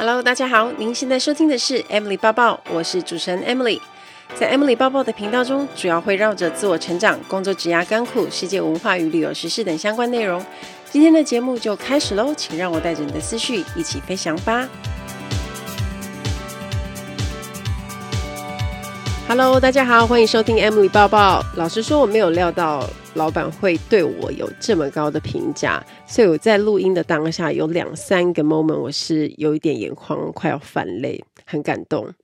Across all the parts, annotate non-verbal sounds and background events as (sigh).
Hello，大家好，您现在收听的是 Emily 抱抱，我是主持人 Emily。在 Emily 抱抱的频道中，主要会绕着自我成长、工作、职涯、甘苦、世界文化与旅游时事等相关内容。今天的节目就开始喽，请让我带着你的思绪一起飞翔吧。Hello，大家好，欢迎收听 Emily 抱抱。老实说，我没有料到老板会对我有这么高的评价，所以我在录音的当下有两三个 moment，我是有一点眼眶快要泛泪，很感动。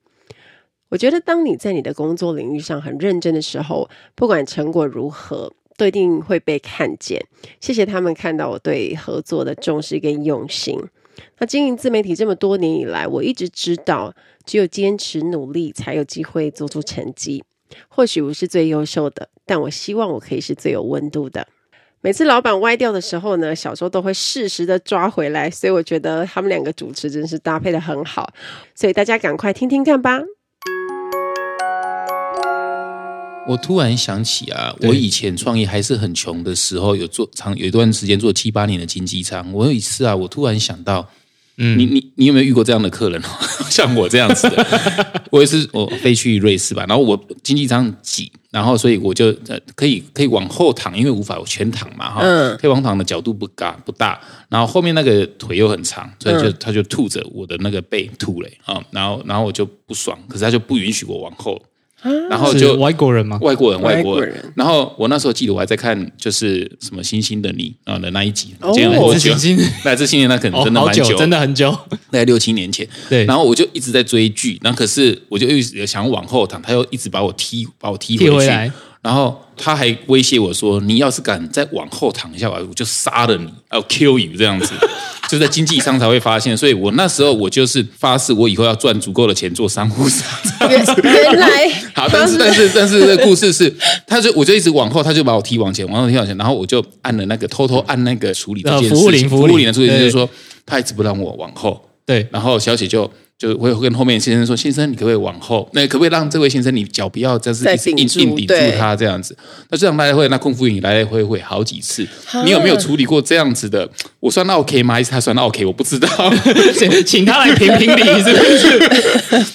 我觉得，当你在你的工作领域上很认真的时候，不管成果如何，都一定会被看见。谢谢他们看到我对合作的重视跟用心。那经营自媒体这么多年以来，我一直知道，只有坚持努力，才有机会做出成绩。或许我是最优秀的，但我希望我可以是最有温度的。每次老板歪掉的时候呢，小周都会适时的抓回来，所以我觉得他们两个主持真是搭配的很好。所以大家赶快听听看吧。我突然想起啊，我以前创业还是很穷的时候，有做长有一段时间做七八年的经济舱。我有一次啊，我突然想到，嗯，你你你有没有遇过这样的客人？(laughs) 像我这样子的，(laughs) 我也是我飞去瑞士吧，然后我经济舱挤，然后所以我就呃可以可以往后躺，因为无法我全躺嘛哈，嗯，可以往躺的角度不大不大，然后后面那个腿又很长，所以就他就吐着我的那个背吐嘞啊，然后然后我就不爽，可是他就不允许我往后。然后就外国人嘛，外国人，外国人。然后我那时候记得我还在看，就是什么星星的你啊的那一集，哦，来自星星，来自星星，那可能真的蛮久，真的很久，大概六七年前。对，然后我就一直在追剧，然后可是我就一直想往后躺，他又一直把我踢，把我踢回去。然后他还威胁我说：“你要是敢再往后躺一下，我就杀了你，I'll kill you。”这样子。(laughs) 就在经济舱才会发现，所以我那时候我就是发誓，我以后要赚足够的钱做商务舱。原来 (laughs) 好，但是但是但是这个故事是，他就我就一直往后，他就把我踢往前，往后踢往前，然后我就按了那个偷偷按那个处理这件事情，服务铃服务铃的处理，就是说他一直不让我往后，对，然后小姐就。就会跟后面先生说：“先生，你可不可以往后？那可不可以让这位先生你脚不要这样子一直硬硬顶住他这样子？那这样来来回那空服员来来回回好几次，你有没有处理过这样子的？我算 OK 吗？还是他算 OK？我不知道，(laughs) 请他来评评理是不是？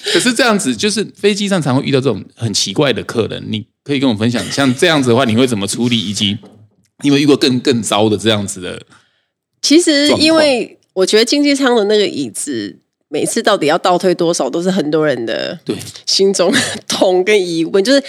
(laughs) 可是这样子，就是飞机上常会遇到这种很奇怪的客人，你可以跟我分享，像这样子的话，你会怎么处理？以及你有遇过更更糟的这样子的？其实，因为我觉得经济舱的那个椅子。”每次到底要倒退多少，都是很多人的心中痛跟疑问。就是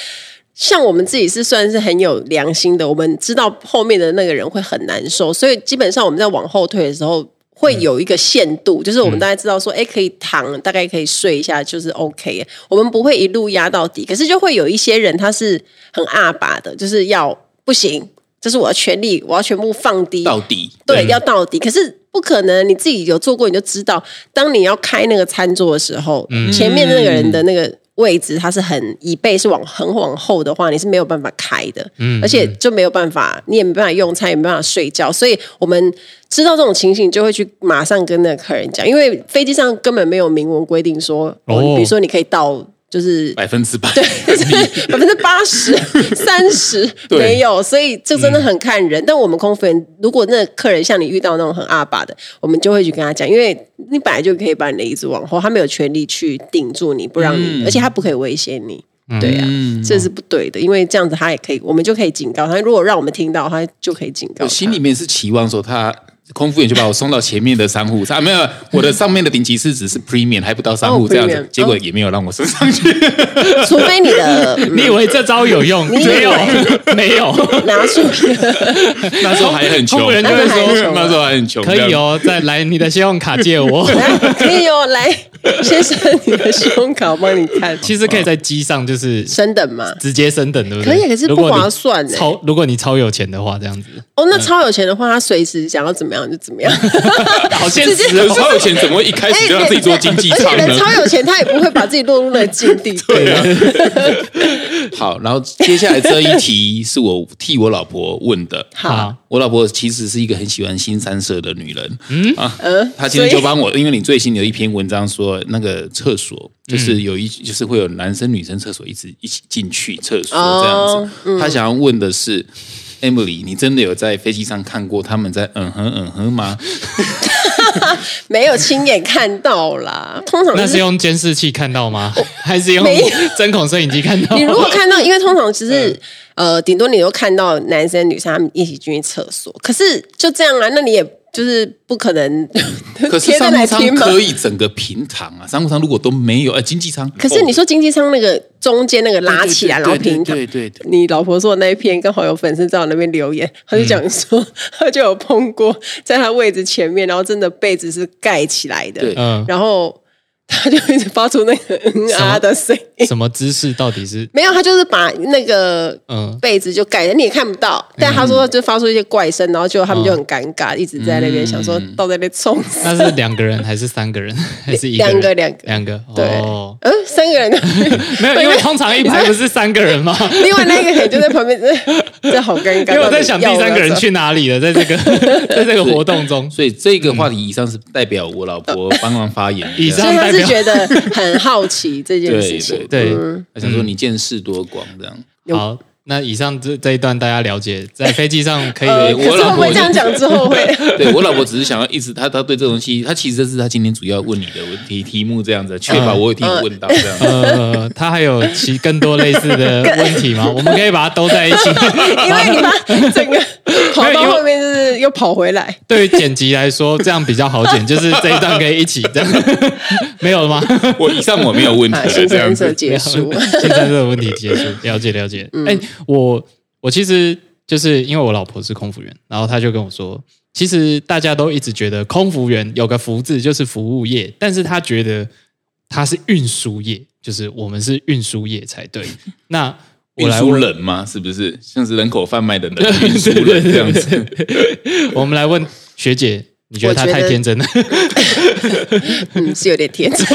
像我们自己是算是很有良心的，我们知道后面的那个人会很难受，所以基本上我们在往后退的时候会有一个限度，就是我们大概知道说，哎，可以躺，大概可以睡一下，就是 OK。我们不会一路压到底，可是就会有一些人他是很阿爸的，就是要不行，这是我的权利，我要全部放低到底，对，要到底。可是。不可能，你自己有做过，你就知道，当你要开那个餐桌的时候，嗯、前面那个人的那个位置，它是很椅背是往很往后的话，你是没有办法开的，嗯，而且就没有办法，你也没办法用餐，也没办法睡觉，所以我们知道这种情形，就会去马上跟那个客人讲，因为飞机上根本没有明文规定说，哦，比如说你可以到。就是百分之百，对，(laughs) 百分之八十、(laughs) 三十没有，所以这真的很看人。嗯、但我们空服员，如果那客人像你遇到那种很阿爸的，我们就会去跟他讲，因为你本来就可以把你的椅子往后，他没有权利去顶住你，不让你，嗯、而且他不可以威胁你，对啊，嗯、这是不对的，因为这样子他也可以，我们就可以警告他。如果让我们听到，他就可以警告。我心里面是期望说他。空服员就把我送到前面的商务舱，没有，我的上面的顶级是只是 premium，还不到商户这样子，哦、结果也没有让我升上去。除非你的，(laughs) 你以为这招有用？没有，(laughs) 没有，拿出。(laughs) 那时候还很穷，空服员就会说，那时候还很穷，可以哦，再来你的信用卡借我，可以哦，来。先生，你的信用卡我帮你看。其实可以在机上就是升等嘛，直接升等对不对？可以，可是不划算。超，如果你超有钱的话，这样子。哦，那超有钱的话，他随时想要怎么样就怎么样。(laughs) (laughs) 好现实，超有钱怎么会一开始就让自己做经济舱呢？超有钱，他也不会把自己落入了境地。(laughs) 对啊。好，然后接下来这一题是我替我老婆问的。好，我老婆其实是一个很喜欢新三色的女人。嗯啊，她今天就帮我，因为你最新有一篇文章说。那个厕所就是有一，就是会有男生女生厕所一直一起进去厕所这样子。他想要问的是，Emily，你真的有在飞机上看过他们在嗯哼嗯哼吗？(laughs) 没有亲眼看到啦。通常、就是、那是用监视器看到吗？还是用针孔摄影机看到？你如果看到，(laughs) 因为通常只是、嗯、呃，顶多你都看到男生女生他们一起进去厕所，可是就这样啊，那你也。就是不可能，(laughs) 可是商务舱可以整个平躺啊！商务舱如果都没有，哎，经济舱。可是你说经济舱那个中间那个拉起来，然后平躺。对对对。你老婆说的那一篇，刚好有粉丝在我那边留言，他就讲说，(laughs) 他就有碰过，在他位置前面，然后真的被子是盖起来的，嗯，然后。他就一直发出那个嗯啊的声音，什么姿势？到底是没有？他就是把那个嗯被子就盖着，你也看不到。但他说就发出一些怪声，然后就他们就很尴尬，一直在那边想说到那边冲。那是两个人还是三个人 (laughs) 还是一个？两个两个两个对，嗯，三个人 (laughs) 没有，因为通常一排不是三个人吗？另外那个人就在旁边，这 (laughs) 这好尴尬。因为我在想第三个人去哪里了，在这个在这个活动中，所以这个话题以上是代表我老婆帮忙发言，以上代表。是觉得很好奇这件事情，(laughs) 对，对嗯、想说你见识多广，这样好。那以上这这一段大家了解，在飞机上可以。(laughs) 我老婆这样讲之后会，(laughs) 对我老婆只是想要一直，她她对这东西，她其实这是她今天主要问你的问题题目这样子，确保我有题问到这样。呃，她还有其更多类似的问题吗？我们可以把它兜在一起，因为你把整个 (laughs) 跑到后面就是又跑回来。对于剪辑来说，这样比较好剪，(laughs) 就是这一段可以一起这样。(laughs) 没有了吗？我以上我没有问题，这样子结束，现在这个问题结束，了解了解。哎。我我其实就是因为我老婆是空服员，然后她就跟我说，其实大家都一直觉得空服员有个“服”字就是服务业，但是她觉得她是运输业，就是我们是运输业才对。那我来问人吗？是不是像是人口贩卖的人 (laughs) 运输人这样子？我们来问学姐，你觉得她太天真了？(laughs) 嗯，是有点天真。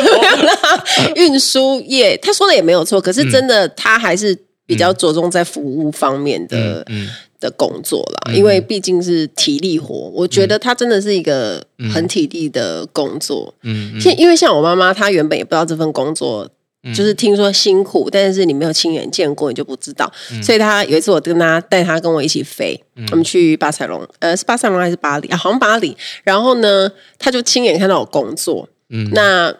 (laughs) 运输业，他说的也没有错，可是真的，他还是。比较着重在服务方面的、嗯嗯、的工作啦，因为毕竟是体力活，我觉得他真的是一个很体力的工作。嗯，因为像我妈妈，她原本也不知道这份工作，嗯、就是听说辛苦，但是你没有亲眼见过，你就不知道。嗯、所以他有一次我跟他带他跟我一起飞，嗯、我们去巴塞隆，呃，是巴塞隆还是巴黎啊？好像巴黎。然后呢，他就亲眼看到我工作。嗯，那。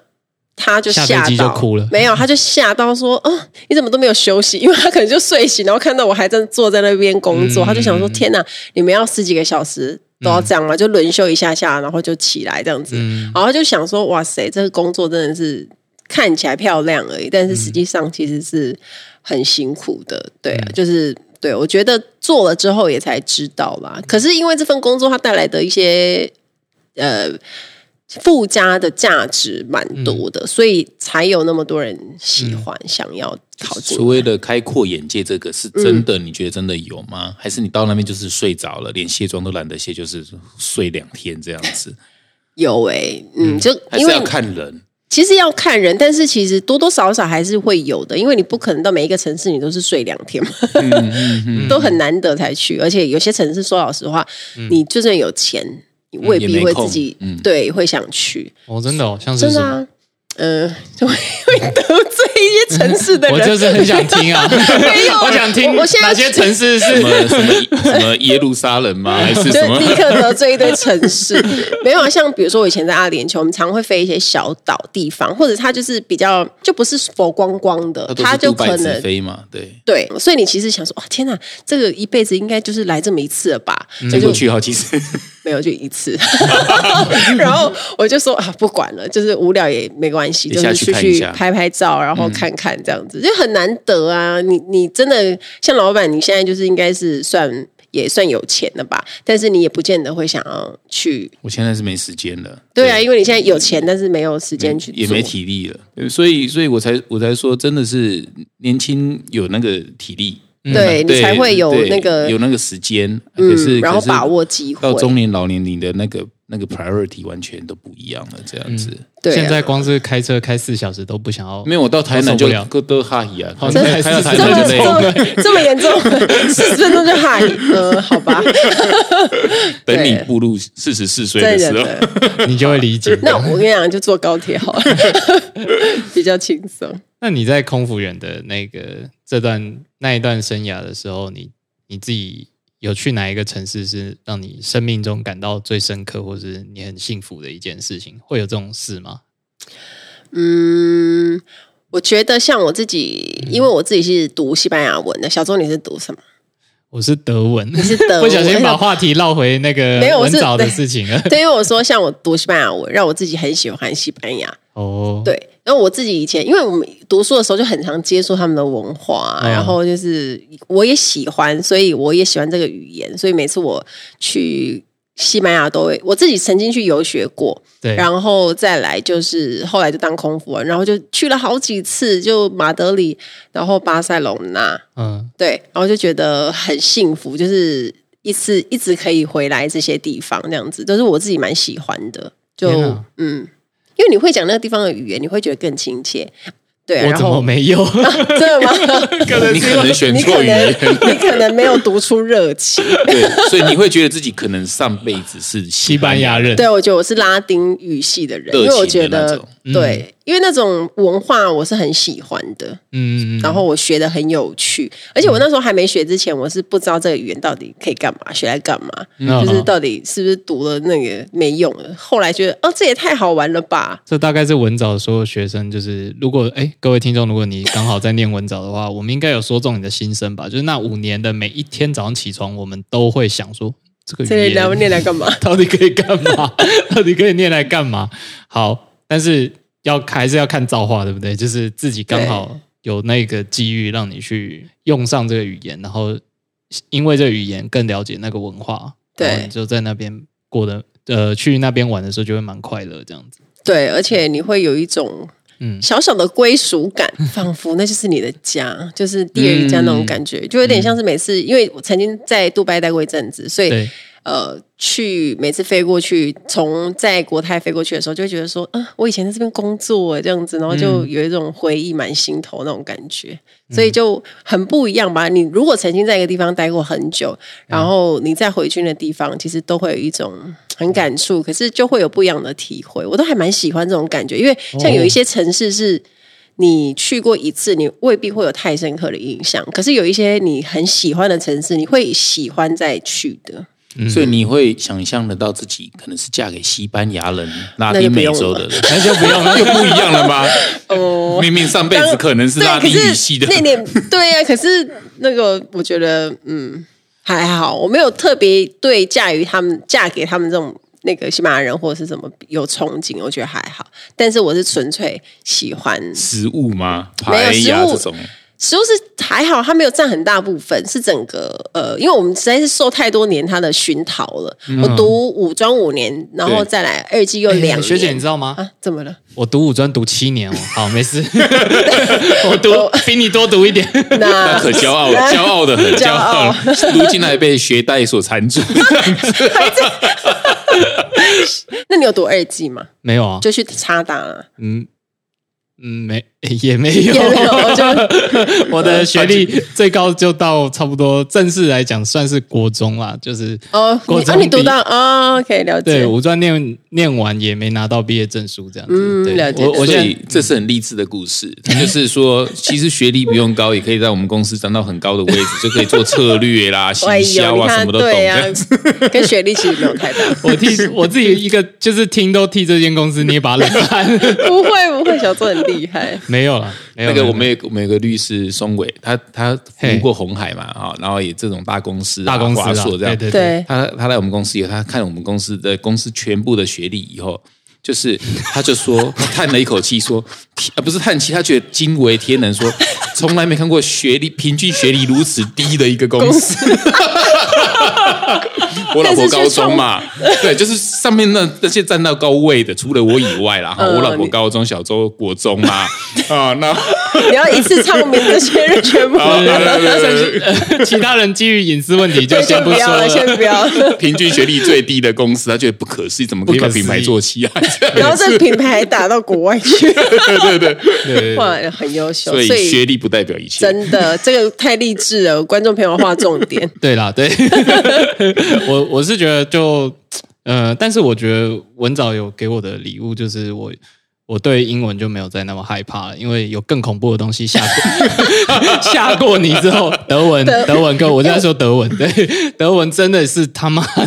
他就吓到，就哭了没有，他就吓到说：“哦，你怎么都没有休息？因为他可能就睡醒，然后看到我还在坐在那边工作，嗯、他就想说：天哪，你们要十几个小时都要这样吗？就轮休一下下，然后就起来这样子。嗯、然后就想说：哇塞，这个工作真的是看起来漂亮而已，但是实际上其实是很辛苦的。对啊，就是对我觉得做了之后也才知道啦。可是因为这份工作它带来的一些呃。”附加的价值蛮多的，嗯、所以才有那么多人喜欢，嗯、想要考进。所谓的开阔眼界，这个是真的？你觉得真的有吗？嗯、还是你到那边就是睡着了，连卸妆都懒得卸，就是睡两天这样子？(laughs) 有哎、欸，嗯，就因为还是要看人，其实要看人，但是其实多多少少还是会有的，因为你不可能到每一个城市你都是睡两天嘛，嗯嗯嗯、(laughs) 都很难得才去，而且有些城市说老实话，嗯、你就算有钱。你未必会自己、嗯、对会想去。哦，真的哦，像是真的啊，嗯，就会会得罪一些城市的人，我就是很想听啊，(laughs) 没有，我想听，我现在哪些城市是什么什么什么耶路撒冷吗？还是什么？立刻得罪一堆城市，(laughs) 没有啊，像比如说我以前在阿联酋，我们常会飞一些小岛地方，或者它就是比较就不是佛光光的，它就可能飞嘛，对对，所以你其实想说，哇，天哪，这个一辈子应该就是来这么一次了吧？再过去好几次。(laughs) 没有就一次，然后我就说啊，不管了，就是无聊也没关系，就是出去拍拍照，然后看看这样子，就很难得啊。你你真的像老板，你现在就是应该是算也算有钱了吧？但是你也不见得会想要去。我现在是没时间了。对啊，因为你现在有钱，但是没有时间去，也没体力了。所以，所以我才我才说，真的是年轻有那个体力。对，你才会有那个有那个时间，可是然后把握机会。到中年老年，你的那个那个 priority 完全都不一样了，这样子。对，现在光是开车开四小时都不想要。没有，我到台南就都都哈伊啊，真的这么这么这么严重，(laughs) 四十分钟就哈伊，呃，好吧。(laughs) 等你步入四十四岁的时候，你就会理解。(laughs) 那我跟你讲，就坐高铁好了，比较轻松。那你在空服员的那个这段那一段生涯的时候，你你自己有去哪一个城市是让你生命中感到最深刻，或是你很幸福的一件事情？会有这种事吗？嗯，我觉得像我自己，因为我自己是读西班牙文的。小周，你是读什么？我是德文，你是德文，(laughs) 不小心把话题绕回那个 (laughs) 文藻的事情了。对，因为我说像我读西班牙文，让我自己很喜欢西班牙。哦，对，然后我自己以前，因为我们读书的时候就很常接触他们的文化，嗯、然后就是我也喜欢，所以我也喜欢这个语言，所以每次我去。西班牙都会，我自己曾经去游学过，对，然后再来就是后来就当空服，然后就去了好几次，就马德里，然后巴塞隆纳，嗯，对，然后就觉得很幸福，就是一次一直可以回来这些地方，这样子都是我自己蛮喜欢的，就嗯，因为你会讲那个地方的语言，你会觉得更亲切。对，我怎么没有？啊、(laughs) 真的吗？可能你可能选错语言，你可能没有读出热情。(laughs) 对，所以你会觉得自己可能上辈子是西班牙人。对，我觉得我是拉丁语系的人，因为我觉得对。因为那种文化我是很喜欢的，嗯，然后我学的很有趣，而且我那时候还没学之前，我是不知道这个语言到底可以干嘛，学来干嘛，嗯、就是到底是不是读了那个没用了。后来觉得哦，这也太好玩了吧！这大概是文藻的所有学生，就是如果哎，各位听众，如果你刚好在念文藻的话，我们应该有说中你的心声吧？就是那五年的每一天早上起床，我们都会想说这个语言这念来干嘛？(laughs) 到底可以干嘛？(laughs) 到底可以念来干嘛？好，但是。要还是要看造化，对不对？就是自己刚好有那个机遇，让你去用上这个语言，然后因为这个语言更了解那个文化，对，就在那边过的呃，去那边玩的时候就会蛮快乐，这样子。对，而且你会有一种嗯小小的归属感，嗯、(laughs) 仿佛那就是你的家，就是第二家那种感觉，嗯、就有点像是每次，因为我曾经在杜拜待过一阵子，所以。呃，去每次飞过去，从在国泰飞过去的时候，就会觉得说，啊、呃，我以前在这边工作这样子，然后就有一种回忆满心头那种感觉，嗯、所以就很不一样吧。你如果曾经在一个地方待过很久，然后你再回去那地方，其实都会有一种很感触，可是就会有不一样的体会。我都还蛮喜欢这种感觉，因为像有一些城市是你去过一次，你未必会有太深刻的印象，可是有一些你很喜欢的城市，你会喜欢再去的。所以你会想象得到自己可能是嫁给西班牙人、拉丁美洲的人，那就不用了，又不一样了吗？(laughs) 哦，明明上辈子可能是拉丁语系的，那点对呀、啊。可是那个，我觉得嗯还好，我没有特别对嫁于他们、嫁给他们这种那个西班牙人或者是什么有憧憬，我觉得还好。但是我是纯粹喜欢食物吗？没有食物这种。食物是还好，它没有占很大部分，是整个呃，因为我们实在是受太多年它的熏陶了。嗯、我读五专五年，然后再来二技又两年。学姐，你知道吗？啊，怎么了？我读五专读七年哦，好，没事。(laughs) 我读比你多读一点，那可骄傲，骄傲的很，骄傲。如今还被学贷所缠住。(laughs) 那你有读二技吗？没有啊，就去插大了。嗯。嗯，没也没有，也没有 (laughs) 我的学历最高就到差不多正式来讲算是国中啦，就是哦，国中。你，啊、你读到哦，可以了解。对，五专念念完也没拿到毕业证书，这样子。嗯，对了解。我我觉得这是很励志的故事，(laughs) 就是说，其实学历不用高，也可以在我们公司站到很高的位置，就可以做策略啦、(laughs) 行销啊，什么都懂这样子。跟学历其实没有太大。我替我自己一个就是听都替这间公司捏把冷汗。不会不会，小周很厉害。(laughs) 没有了，那个我们有我们有个律师松伟，他他服过红海嘛啊，然后也这种大公司、大公司、华硕这样，对对。他他来我们公司以后，他看我们公司的公司全部的学历以后，就是他就说，(laughs) 他叹了一口气说，(laughs) 啊不是叹气，他觉得惊为天人，说从来没看过学历平均学历如此低的一个公司。我老婆高中嘛，(laughs) 对，就是上面那那些站到高位的，除了我以外啦，哈，(laughs) 我老婆高中，小周国中嘛，(laughs) 啊，那你要一次唱名这些人全部，其他人基于隐私问题就先不说了，先不要。平均学历最低的公司，他觉得不可思议，怎么可以把品牌做起来？然后这个品牌打到国外去，对对对，哇，很优秀。所以学历不代表一切，真的，这个太励志了。观众朋友画重点，对啦，对。我我是觉得就呃，但是我觉得文藻有给我的礼物就是我我对英文就没有再那么害怕了，因为有更恐怖的东西吓过 (laughs) 吓过你之后，德文德，德文哥，我在说德文，对，德文真的是他妈的很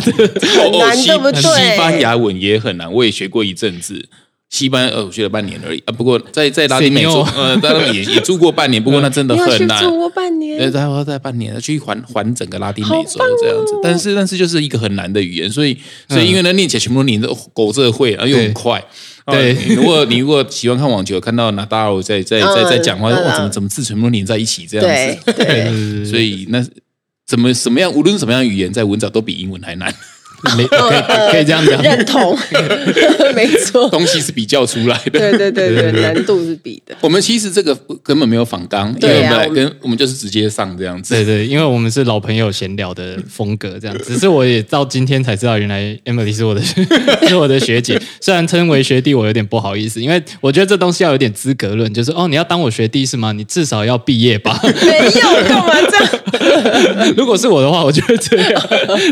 难，对不对？西班牙文也很难，我也学过一阵子。西班牙呃，我学了半年而已啊。不过在在拉丁美洲，呃，当然也也住过半年。(laughs) 不过那真的很难。住过半年，对，然后在半年去环环整个拉丁美洲这样子。但是但是就是一个很难的语言，所以所以因为那念起来全部都念着狗这会，然后又很快。对，如果 (laughs) 你如果喜欢看网球，看到纳达尔在在在在讲话，哇，怎么怎么字全部都连在一起这样子？对，(laughs) 所以那怎么什么样，无论什么样的语言，在文藻都比英文还难。没可以可以这样讲，认同，(laughs) 没错，东西是比较出来的，对对对对，难度是比的。我们其实这个根本没有仿纲，因为我们来跟我们就是直接上这样子，对对，因为我们是老朋友闲聊的风格这样。只是我也到今天才知道，原来 Emily 是我的 (laughs) 是我的学姐，虽然称为学弟，我有点不好意思，因为我觉得这东西要有点资格论，就是哦，你要当我学弟是吗？你至少要毕业吧？没有，干嘛这样？(laughs) 如果是我的话，我就会这样，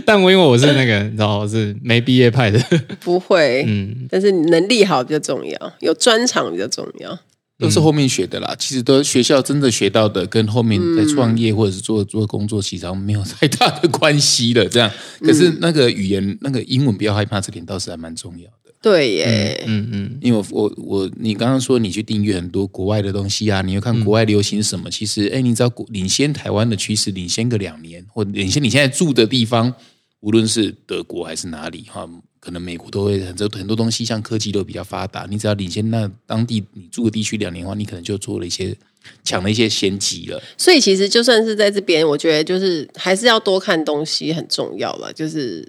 但我因为我是那个。然后是没毕业派的，(laughs) 不会，嗯，但是能力好比较重要，有专长比较重要，都是后面学的啦。其实都学校真的学到的，跟后面在创业或者是做做工作，其实没有太大的关系的。这样，可是那个语言，那个英文不要害怕，这点倒是还蛮重要的。对耶，嗯嗯，因为我我我，你刚刚说你去订阅很多国外的东西啊，你又看国外流行什么？其实，哎，你知道领先台湾的趋势，领先个两年，或领先你现在住的地方。无论是德国还是哪里哈，可能美国都会很多很多东西，像科技都比较发达。你只要领先那当地你住的地区两年的话，你可能就做了一些抢了一些先机了。所以其实就算是在这边，我觉得就是还是要多看东西很重要了。就是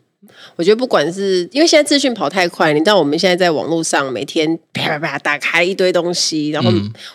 我觉得不管是因为现在资讯跑太快，你知道我们现在在网络上每天啪啪啪打开一堆东西，然后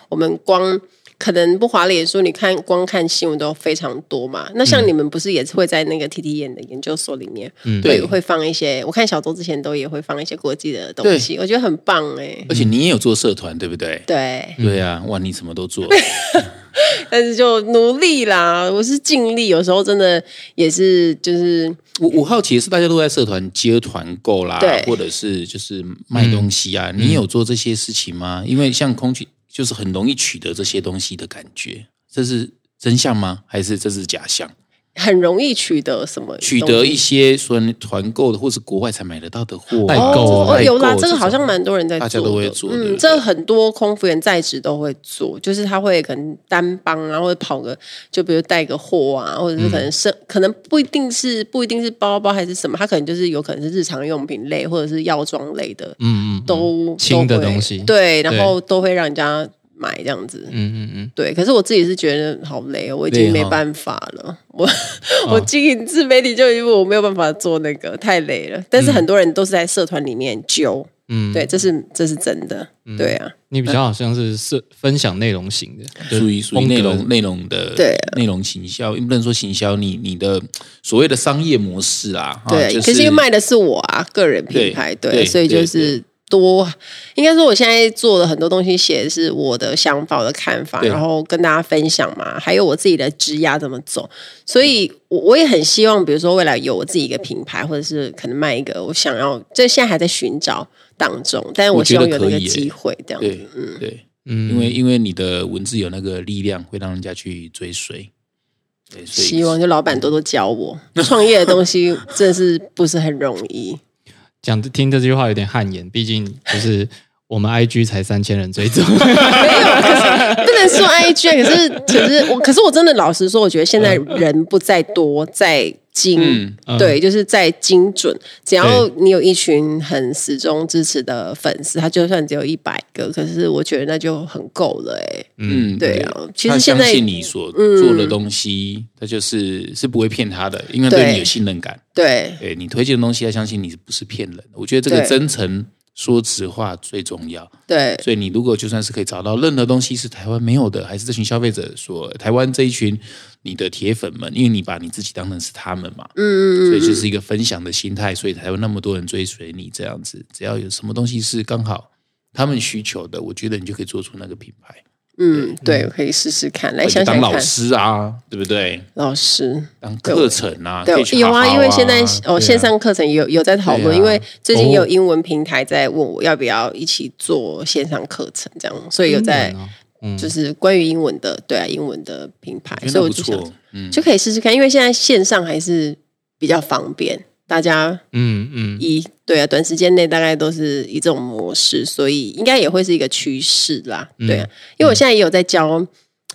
我们光。可能不滑脸书，你看光看新闻都非常多嘛。那像你们不是也是会在那个 TT 演的研究所里面，嗯，对，会放一些。我看小周之前都也会放一些国际的东西，我觉得很棒哎。而且你也有做社团，对不对？对，对啊，哇，你什么都做。(laughs) 但是就努力啦，我是尽力，有时候真的也是就是。我我好奇的是，大家都在社团接团购啦，对，或者是就是卖东西啊，你有做这些事情吗？因为像空气。就是很容易取得这些东西的感觉，这是真相吗？还是这是假象？很容易取得什么？取得一些说团购的，或是国外才买得到的货，代购。哦，有啦，这个好像蛮多人在做，大家都会做。嗯，这很多空服员在职都会做，就是他会可能单帮啊，或者跑个，就比如带个货啊，或者是可能是可能不一定是不一定是包包还是什么，他可能就是有可能是日常用品类或者是药妆类的，嗯嗯，都轻的东西，对，然后都会让人家。买这样子，嗯嗯嗯，对。可是我自己是觉得好累哦，我已经没办法了。哦、我、哦、我经营自媒体就因为我没有办法做那个，太累了。但是很多人都是在社团里面揪，嗯，对，这是这是真的，嗯、对啊。你比较好像是是分享内容型的，属于属于内容内容的，对内容行销，不能说行销，你你的所谓的商业模式啊，对。啊就是、可是因为卖的是我啊，个人品牌，对，对对所以就是。多，应该说我现在做的很多东西，写的是我的想法、我的看法，然后跟大家分享嘛。还有我自己的职涯怎么走，所以我我也很希望，比如说未来有我自己一个品牌，或者是可能卖一个我想要，这现在还在寻找当中，但是我希望有那个机会这样子。嗯，对，嗯，因为因为你的文字有那个力量，会让人家去追随。对，希望就老板多多教我创业的东西，真的是不是很容易。讲听这句话有点汗颜，毕竟就是我们 IG 才三千人追踪，(laughs) 没有，可是不能说 IG，(laughs) 可是可是我，可是我真的老实说，我觉得现在人不在多，在精，嗯、对，就是在精准。只要你有一群很始终支持的粉丝，他就算只有一百个，可是我觉得那就很够了，哎，嗯，对啊。其实现在相信你所做的东西，他、嗯、就是是不会骗他的，因为对你有信任感。对，对你推荐的东西，他相信你不是骗人的。我觉得这个真诚。说实话最重要，对，所以你如果就算是可以找到任何东西是台湾没有的，还是这群消费者说台湾这一群你的铁粉们，因为你把你自己当成是他们嘛，嗯嗯嗯，所以就是一个分享的心态，所以才有那么多人追随你这样子。只要有什么东西是刚好他们需求的，我觉得你就可以做出那个品牌。嗯，对，可以试试看，来想想看。当老师啊，对不对？老师当课程啊，对，有啊，因为现在哦，线上课程有有在讨论，因为最近有英文平台在问我要不要一起做线上课程，这样，所以有在，就是关于英文的，对啊，英文的品牌，所以我就想，嗯，就可以试试看，因为现在线上还是比较方便。大家，嗯嗯，一对啊，短时间内大概都是以这种模式，所以应该也会是一个趋势啦，对啊，因为我现在也有在教，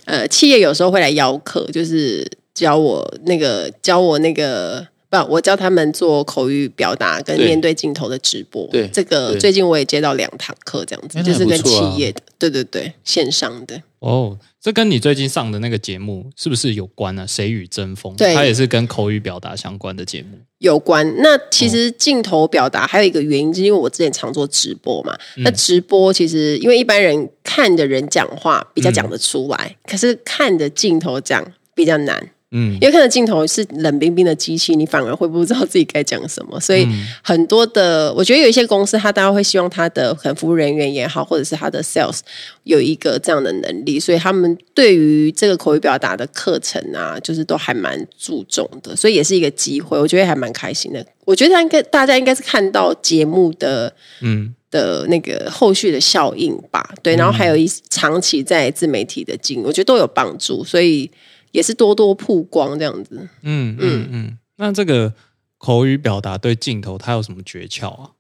呃，企业有时候会来邀客，就是教我那个教我那个。不，我教他们做口语表达跟面对镜头的直播。对，这个最近我也接到两堂课，这样子就是跟企业的，对对对，线上的。哦，这跟你最近上的那个节目是不是有关呢？谁与争锋？对，它也是跟口语表达相关的节目。有关。那其实镜头表达还有一个原因，是因为我之前常做直播嘛。那直播其实因为一般人看的人讲话比较讲得出来，可是看着镜头讲比较难。嗯，因为看着镜头是冷冰冰的机器，你反而会不知道自己该讲什么。所以很多的，我觉得有一些公司，他大概会希望他的可能服务人员也好，或者是他的 sales 有一个这样的能力，所以他们对于这个口语表达的课程啊，就是都还蛮注重的。所以也是一个机会，我觉得还蛮开心的。我觉得应该大家应该是看到节目的嗯的那个后续的效应吧。对，然后还有一长期在自媒体的经营，我觉得都有帮助。所以。也是多多曝光这样子，嗯嗯嗯。那这个口语表达对镜头它有什么诀窍啊？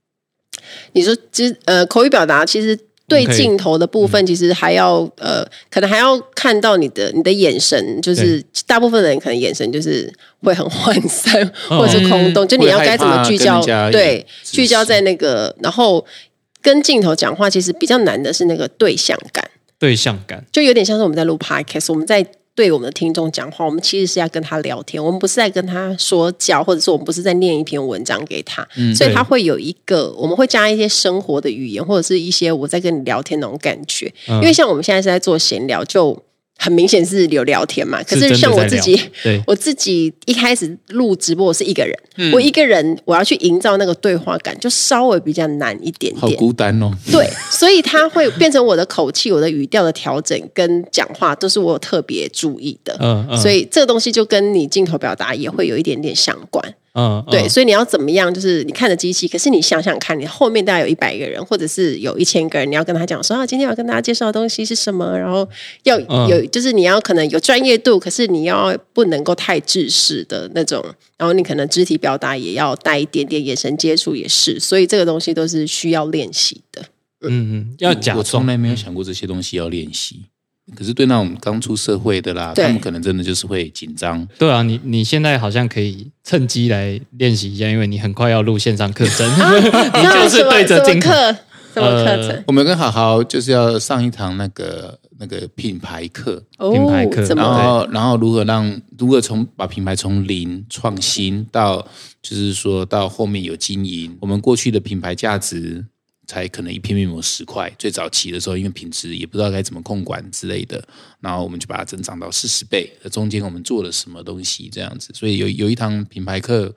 你说，其实呃，口语表达其实对镜头的部分，其实还要、嗯、呃，可能还要看到你的你的眼神，就是大部分人可能眼神就是会很涣散 (laughs) 或者是空洞，嗯、就你要该怎么聚焦？对，聚焦在那个，然后跟镜头讲话，其实比较难的是那个对象感。对象感就有点像是我们在录 podcast，我们在。对我们的听众讲话，我们其实是要跟他聊天，我们不是在跟他说教，或者是我们不是在念一篇文章给他，嗯、所以他会有一个，我们会加一些生活的语言，或者是一些我在跟你聊天那种感觉，嗯、因为像我们现在是在做闲聊，就。很明显是有聊天嘛，可是像我自己，(laughs) 我自己一开始录直播，我是一个人，嗯、我一个人我要去营造那个对话感，就稍微比较难一点点，好孤单哦。对，所以它会变成我的口气、我的语调的调整跟讲话都是我有特别注意的。嗯嗯，所以这个东西就跟你镜头表达也会有一点点相关。嗯，对，所以你要怎么样？就是你看着机器，可是你想想看，你后面大概有一百个人，或者是有一千个人，你要跟他讲说啊，今天要跟大家介绍的东西是什么？然后要有，就是你要可能有专业度，可是你要不能够太制式的那种，然后你可能肢体表达也要带一点点眼神接触，也是，所以这个东西都是需要练习的。嗯嗯，要讲，我从来没有想过这些东西要练习。可是对那种刚出社会的啦，他们可能真的就是会紧张。对啊，你你现在好像可以趁机来练习一下，因为你很快要录线上课程，啊、(laughs) 你就是对着镜头。什么课程？呃、我们跟好好就是要上一堂那个那个品牌课，哦、品牌课，然后然后如何让如何从把品牌从零创新到就是说到后面有经营，我们过去的品牌价值。才可能一片面膜十块，最早期的时候，因为品质也不知道该怎么控管之类的，然后我们就把它增长到四十倍。那中间我们做了什么东西这样子？所以有有一堂品牌课，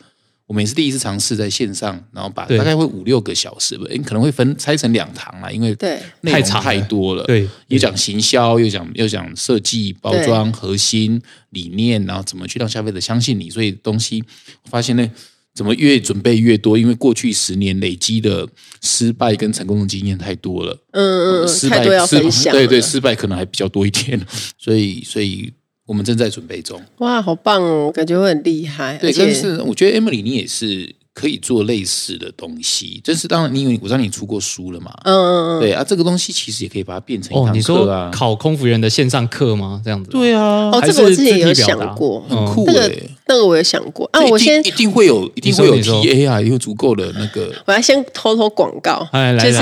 我们也是第一次尝试在线上，然后把大概会五六个小时吧，可能会分拆成两堂啦，因为对内容太多了。对，又讲行销，又讲又讲设计、包装核心理念，然后怎么去让消费者相信你，所以东西我发现呢。怎么越准备越多？因为过去十年累积的失败跟成功的经验太多了。嗯嗯，失败要分享。对对，失败可能还比较多一点，(laughs) 所以所以我们正在准备中。哇，好棒哦，感觉会很厉害。对，但是我觉得 Emily 你也是。可以做类似的东西，就是当然，你因为我知道你出过书了嘛，嗯嗯嗯，对啊，这个东西其实也可以把它变成一堂课啊。哦，你说考空服员的线上课吗？这样子？对啊，哦，这个我之前有想过，很酷诶。那个我有想过啊，我先一定会有，一定会有 TA 啊，有足够的那个。(laughs) 我要先偷偷广告，就是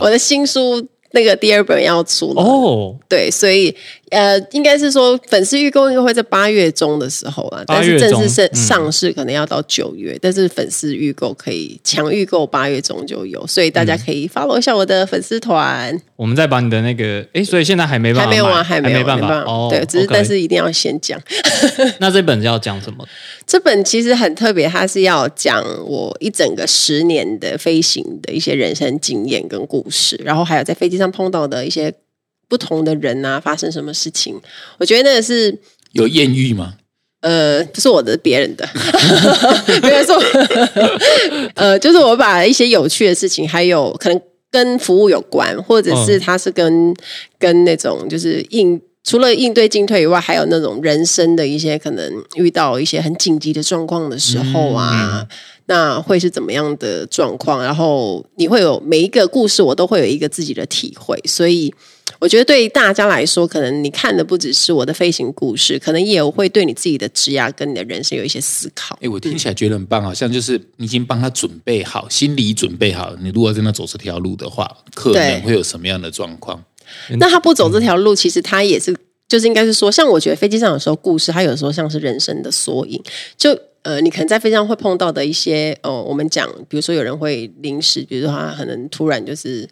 我的新书那个第二本要出了哦，对，所以。呃，应该是说粉丝预购应该会在八月中的时候啊，但是正式上上市可能要到九月，嗯、但是粉丝预购可以强预购，八月中就有，所以大家可以 follow 一下我的粉丝团。我们再把你的那个，哎，所以现在还没办法，还没有啊，还没有办法哦。对，只是但是一定要先讲。(laughs) 那这本要讲什么？这本其实很特别，它是要讲我一整个十年的飞行的一些人生经验跟故事，然后还有在飞机上碰到的一些。不同的人啊发生什么事情。我觉得那个是有艳遇吗？呃，不是我的，别人的，(laughs) 没有说，(laughs) 呃，就是我把一些有趣的事情，还有可能跟服务有关，或者是他是跟、哦、跟那种就是应除了应对进退以外，还有那种人生的一些可能遇到一些很紧急的状况的时候啊，嗯、那会是怎么样的状况？然后你会有每一个故事，我都会有一个自己的体会，所以。我觉得对大家来说，可能你看的不只是我的飞行故事，可能也会对你自己的职业跟你的人生有一些思考。哎，我听起来觉得很棒，好像就是你已经帮他准备好，心理准备好，你如果真的走这条路的话，可能会有什么样的状况？那他不走这条路，其实他也是，就是应该是说，像我觉得飞机上有时候故事，它有时候像是人生的缩影。就呃，你可能在飞机上会碰到的一些，哦、呃，我们讲，比如说有人会临时，比如说他可能突然就是。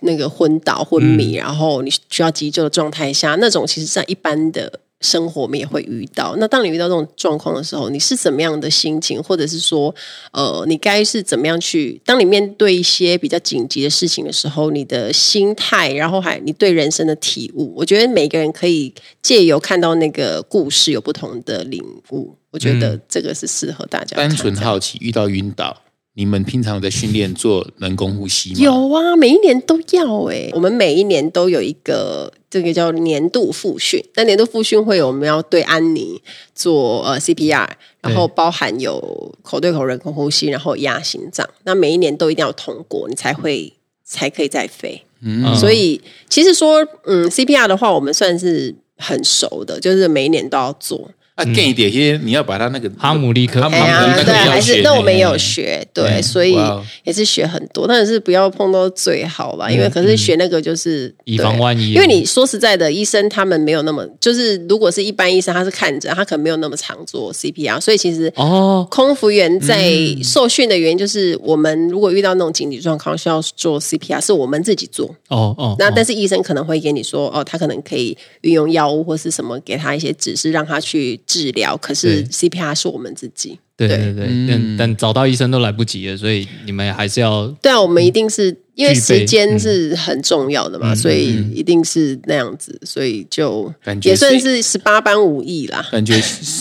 那个昏倒、昏迷，然后你需要急救的状态下，那种其实，在一般的生活，我们也会遇到。那当你遇到这种状况的时候，你是怎么样的心情，或者是说，呃，你该是怎么样去？当你面对一些比较紧急的事情的时候，你的心态，然后还你对人生的体悟，我觉得每个人可以借由看到那个故事，有不同的领悟。我觉得这个是适合大家。单纯好奇，遇到晕倒。你们平常有在训练做人工呼吸吗？有啊，每一年都要哎、欸。我们每一年都有一个这个叫年度复训。那年度复训会有我们要对安妮做呃 CPR，然后包含有口对口人工呼吸，然后压心脏。那每一年都一定要通过，你才会才可以再飞。嗯，所以其实说嗯 CPR 的话，我们算是很熟的，就是每一年都要做。啊，更一点，些你要把它那个哈姆利克，哎呀，对，还是那我们也有学，对，所以也是学很多，但是不要碰到最好吧，因为可是学那个就是以防万一。因为你说实在的，医生他们没有那么，就是如果是一般医生，他是看着，他可能没有那么常做 CPR，所以其实哦，空服员在受训的原因就是，我们如果遇到那种紧急状况需要做 CPR，是我们自己做。哦哦，那但是医生可能会给你说，哦，他可能可以运用药物或是什么，给他一些指示，让他去。治疗，可是 CPR 是我们自己。对对。对，嗯、但找到医生都来不及了，所以你们还是要。对啊，我们一定是因为时间是很重要的嘛，嗯、所以一定是那样子，所以就也算是十八般武艺啦。感觉